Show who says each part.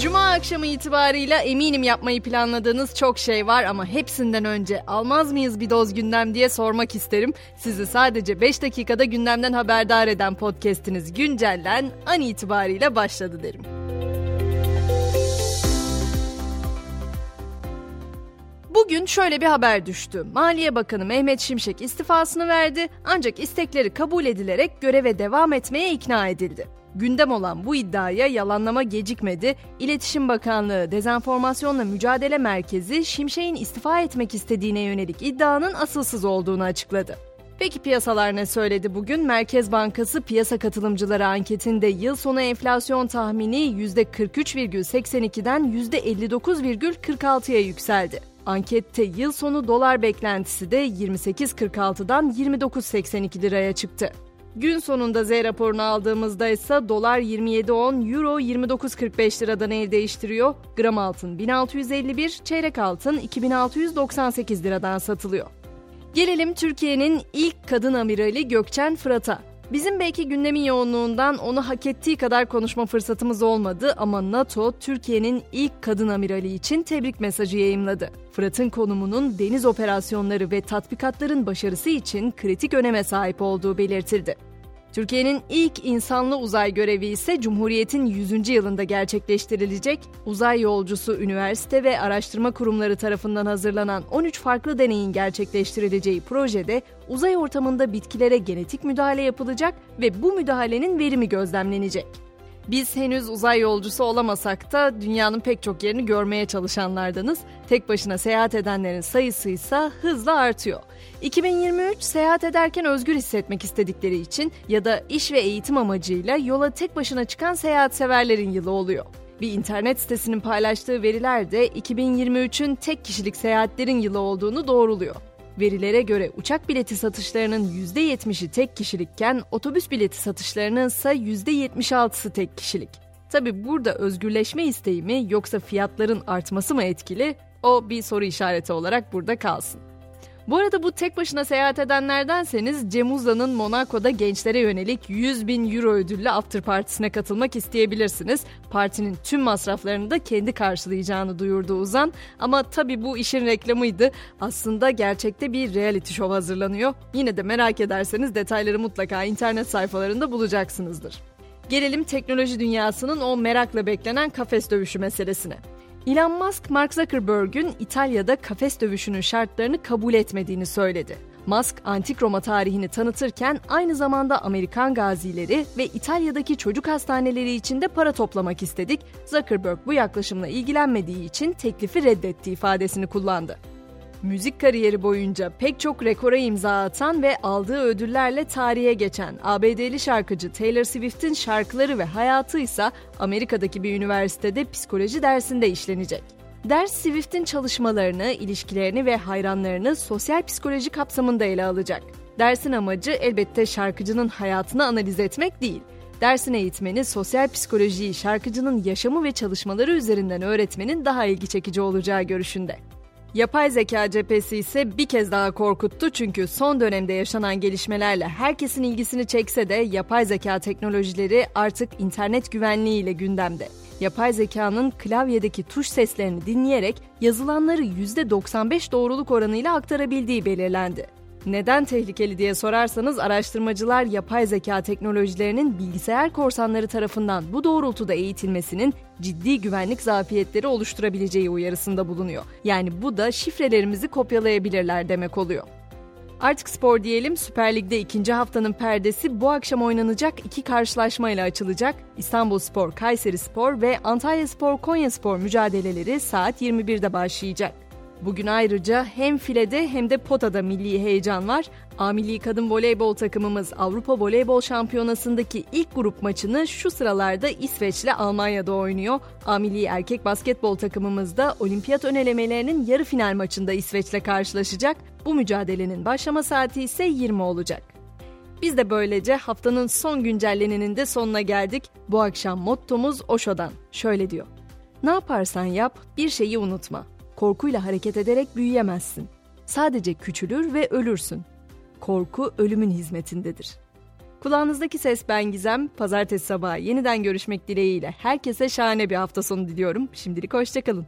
Speaker 1: Cuma akşamı itibarıyla eminim yapmayı planladığınız çok şey var ama hepsinden önce almaz mıyız bir doz gündem diye sormak isterim. Sizi sadece 5 dakikada gündemden haberdar eden podcast'iniz Güncellen an itibarıyla başladı derim. Bugün şöyle bir haber düştü. Maliye Bakanı Mehmet Şimşek istifasını verdi ancak istekleri kabul edilerek göreve devam etmeye ikna edildi. Gündem olan bu iddiaya yalanlama gecikmedi. İletişim Bakanlığı Dezenformasyonla Mücadele Merkezi Şimşek'in istifa etmek istediğine yönelik iddianın asılsız olduğunu açıkladı. Peki piyasalar ne söyledi bugün? Merkez Bankası piyasa katılımcıları anketinde yıl sonu enflasyon tahmini %43,82'den %59,46'ya yükseldi. Ankette yıl sonu dolar beklentisi de 28.46'dan 29.82 liraya çıktı. Gün sonunda Z raporunu aldığımızda ise dolar 27.10, euro 29.45 liradan el değiştiriyor. Gram altın 1651, çeyrek altın 2698 liradan satılıyor. Gelelim Türkiye'nin ilk kadın amirali Gökçen Fırat'a. Bizim belki gündemin yoğunluğundan onu hak ettiği kadar konuşma fırsatımız olmadı ama NATO Türkiye'nin ilk kadın amirali için tebrik mesajı yayımladı. Fırat'ın konumunun deniz operasyonları ve tatbikatların başarısı için kritik öneme sahip olduğu belirtildi. Türkiye'nin ilk insanlı uzay görevi ise Cumhuriyet'in 100. yılında gerçekleştirilecek. Uzay yolcusu üniversite ve araştırma kurumları tarafından hazırlanan 13 farklı deneyin gerçekleştirileceği projede uzay ortamında bitkilere genetik müdahale yapılacak ve bu müdahalenin verimi gözlemlenecek. Biz henüz uzay yolcusu olamasak da dünyanın pek çok yerini görmeye çalışanlardanız. Tek başına seyahat edenlerin sayısı ise hızla artıyor. 2023 seyahat ederken özgür hissetmek istedikleri için ya da iş ve eğitim amacıyla yola tek başına çıkan seyahat severlerin yılı oluyor. Bir internet sitesinin paylaştığı veriler de 2023'ün tek kişilik seyahatlerin yılı olduğunu doğruluyor. Verilere göre uçak bileti satışlarının %70'i tek kişilikken otobüs bileti satışlarının ise %76'sı tek kişilik. Tabi burada özgürleşme isteği mi yoksa fiyatların artması mı etkili? O bir soru işareti olarak burada kalsın. Bu arada bu tek başına seyahat edenlerdenseniz Cem Uzan'ın Monaco'da gençlere yönelik 100 bin euro ödüllü after partisine katılmak isteyebilirsiniz. Partinin tüm masraflarını da kendi karşılayacağını duyurdu Uzan. Ama tabi bu işin reklamıydı. Aslında gerçekte bir reality show hazırlanıyor. Yine de merak ederseniz detayları mutlaka internet sayfalarında bulacaksınızdır. Gelelim teknoloji dünyasının o merakla beklenen kafes dövüşü meselesine. Elon Musk, Mark Zuckerberg'ün İtalya'da kafes dövüşünün şartlarını kabul etmediğini söyledi. Musk, antik Roma tarihini tanıtırken aynı zamanda Amerikan gazileri ve İtalya'daki çocuk hastaneleri için de para toplamak istedik. Zuckerberg bu yaklaşımla ilgilenmediği için teklifi reddetti ifadesini kullandı. Müzik kariyeri boyunca pek çok rekora imza atan ve aldığı ödüllerle tarihe geçen ABD'li şarkıcı Taylor Swift'in şarkıları ve hayatı ise Amerika'daki bir üniversitede psikoloji dersinde işlenecek. Ders Swift'in çalışmalarını, ilişkilerini ve hayranlarını sosyal psikoloji kapsamında ele alacak. Dersin amacı elbette şarkıcının hayatını analiz etmek değil. Dersin eğitmeni sosyal psikolojiyi şarkıcının yaşamı ve çalışmaları üzerinden öğretmenin daha ilgi çekici olacağı görüşünde. Yapay zeka cephesi ise bir kez daha korkuttu çünkü son dönemde yaşanan gelişmelerle herkesin ilgisini çekse de yapay zeka teknolojileri artık internet güvenliği ile gündemde. Yapay zekanın klavyedeki tuş seslerini dinleyerek yazılanları %95 doğruluk oranıyla aktarabildiği belirlendi. Neden tehlikeli diye sorarsanız araştırmacılar yapay zeka teknolojilerinin bilgisayar korsanları tarafından bu doğrultuda eğitilmesinin ciddi güvenlik zafiyetleri oluşturabileceği uyarısında bulunuyor. Yani bu da şifrelerimizi kopyalayabilirler demek oluyor. Artık spor diyelim Süper Lig'de ikinci haftanın perdesi bu akşam oynanacak iki karşılaşmayla açılacak. İstanbul Spor, Kayseri Spor ve Antalya Spor, Konya Spor mücadeleleri saat 21'de başlayacak. Bugün ayrıca hem filede hem de potada milli heyecan var. A milli kadın voleybol takımımız Avrupa Voleybol Şampiyonası'ndaki ilk grup maçını şu sıralarda İsveç ile Almanya'da oynuyor. A milli erkek basketbol takımımız da olimpiyat önelemelerinin yarı final maçında İsveç ile karşılaşacak. Bu mücadelenin başlama saati ise 20 olacak. Biz de böylece haftanın son güncelleninin de sonuna geldik. Bu akşam mottomuz Osho'dan. Şöyle diyor. Ne yaparsan yap bir şeyi unutma. Korkuyla hareket ederek büyüyemezsin. Sadece küçülür ve ölürsün. Korku ölümün hizmetindedir. Kulağınızdaki ses ben Gizem. Pazartesi sabahı yeniden görüşmek dileğiyle herkese şahane bir hafta sonu diliyorum. Şimdilik hoşçakalın.